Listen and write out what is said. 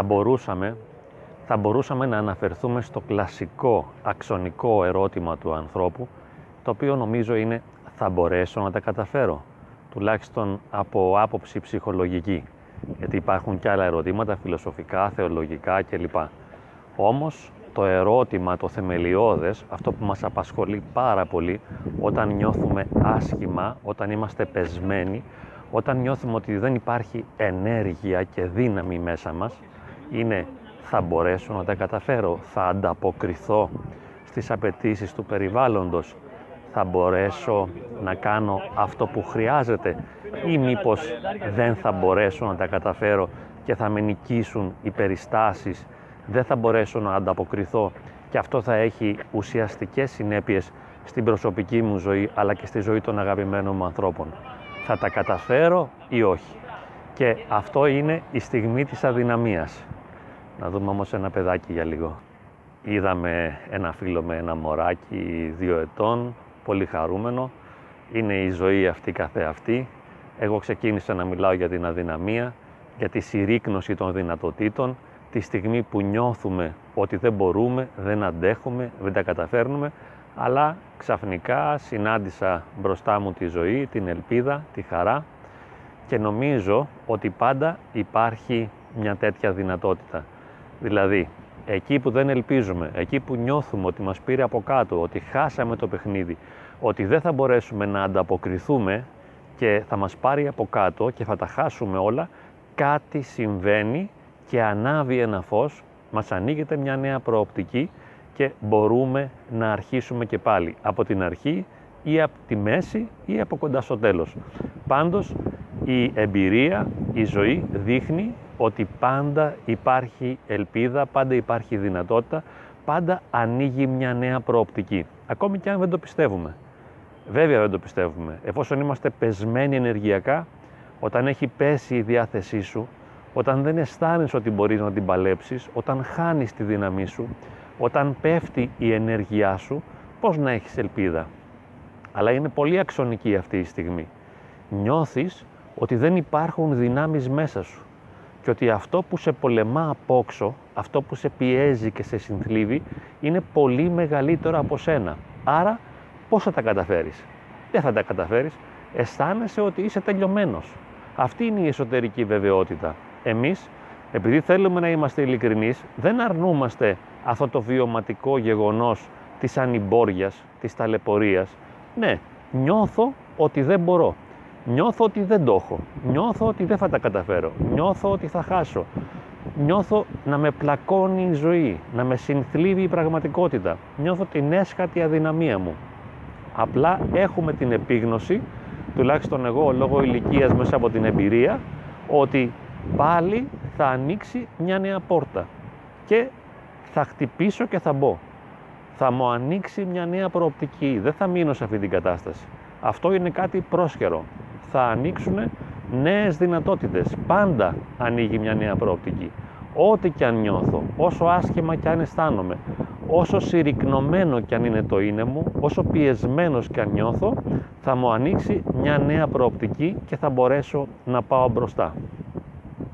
θα μπορούσαμε, θα μπορούσαμε να αναφερθούμε στο κλασικό αξονικό ερώτημα του ανθρώπου, το οποίο νομίζω είναι θα μπορέσω να τα καταφέρω, τουλάχιστον από άποψη ψυχολογική, γιατί υπάρχουν και άλλα ερωτήματα φιλοσοφικά, θεολογικά κλπ. Όμως το ερώτημα, το θεμελιώδες, αυτό που μας απασχολεί πάρα πολύ όταν νιώθουμε άσχημα, όταν είμαστε πεσμένοι, όταν νιώθουμε ότι δεν υπάρχει ενέργεια και δύναμη μέσα μας, είναι θα μπορέσω να τα καταφέρω, θα ανταποκριθώ στις απαιτήσεις του περιβάλλοντος, θα μπορέσω να κάνω αυτό που χρειάζεται ή μήπως δεν θα μπορέσω να τα καταφέρω και θα με νικήσουν οι περιστάσεις, δεν θα μπορέσω να ανταποκριθώ και αυτό θα έχει ουσιαστικές συνέπειες στην προσωπική μου ζωή αλλά και στη ζωή των αγαπημένων μου ανθρώπων. Θα τα καταφέρω ή όχι. Και αυτό είναι η στιγμή της αδυναμίας. Να δούμε όμως ένα παιδάκι για λίγο. Είδαμε ένα φίλο με ένα μωράκι δύο ετών, πολύ χαρούμενο. Είναι η ζωή αυτή καθεαυτή. Εγώ ξεκίνησα να μιλάω για την αδυναμία, για τη συρρήκνωση των δυνατοτήτων, τη στιγμή που νιώθουμε ότι δεν μπορούμε, δεν αντέχουμε, δεν τα καταφέρνουμε, αλλά ξαφνικά συνάντησα μπροστά μου τη ζωή, την ελπίδα, τη χαρά και νομίζω ότι πάντα υπάρχει μια τέτοια δυνατότητα. Δηλαδή, εκεί που δεν ελπίζουμε, εκεί που νιώθουμε ότι μας πήρε από κάτω, ότι χάσαμε το παιχνίδι, ότι δεν θα μπορέσουμε να ανταποκριθούμε και θα μας πάρει από κάτω και θα τα χάσουμε όλα, κάτι συμβαίνει και ανάβει ένα φως, μας ανοίγεται μια νέα προοπτική και μπορούμε να αρχίσουμε και πάλι από την αρχή ή από τη μέση ή από κοντά στο τέλος. Πάντως η εμπειρία, η ζωή δείχνει ότι πάντα υπάρχει ελπίδα, πάντα υπάρχει δυνατότητα, πάντα ανοίγει μια νέα προοπτική. Ακόμη και αν δεν το πιστεύουμε. Βέβαια δεν το πιστεύουμε. Εφόσον είμαστε πεσμένοι ενεργειακά, όταν έχει πέσει η διάθεσή σου, όταν δεν αισθάνεσαι ότι μπορείς να την παλέψεις, όταν χάνεις τη δύναμή σου, όταν πέφτει η ενέργειά σου, πώς να έχεις ελπίδα. Αλλά είναι πολύ αξονική αυτή η στιγμή. Νιώθεις ότι δεν υπάρχουν δυνάμεις μέσα σου και ότι αυτό που σε πολεμά απόξω, αυτό που σε πιέζει και σε συνθλίβει, είναι πολύ μεγαλύτερο από σένα. Άρα, πώς θα τα καταφέρεις; Δεν θα τα καταφέρεις. Αισθάνεσαι ότι είσαι τελειωμένος. Αυτή είναι η εσωτερική βεβαιότητα. Εμείς, επειδή θέλουμε να είμαστε ειλικρινείς, δεν αρνούμαστε αυτό το βιωματικό γεγονός της ανυμπόριας, της ταλαιπωρίας. Ναι, νιώθω ότι δεν μπορώ. Νιώθω ότι δεν το έχω. Νιώθω ότι δεν θα τα καταφέρω. Νιώθω ότι θα χάσω. Νιώθω να με πλακώνει η ζωή, να με συνθλίβει η πραγματικότητα. Νιώθω την έσχατη αδυναμία μου. Απλά έχουμε την επίγνωση, τουλάχιστον εγώ λόγω ηλικίας μέσα από την εμπειρία, ότι πάλι θα ανοίξει μια νέα πόρτα και θα χτυπήσω και θα μπω. Θα μου ανοίξει μια νέα προοπτική, δεν θα μείνω σε αυτή την κατάσταση. Αυτό είναι κάτι πρόσχερο. Θα ανοίξουν νέες δυνατότητες. Πάντα ανοίγει μια νέα προοπτική. Ό,τι και αν νιώθω, όσο άσχημα και αν αισθάνομαι, όσο συρρυκνωμένο και αν είναι το είναι μου, όσο πιεσμένος και αν νιώθω, θα μου ανοίξει μια νέα προοπτική και θα μπορέσω να πάω μπροστά.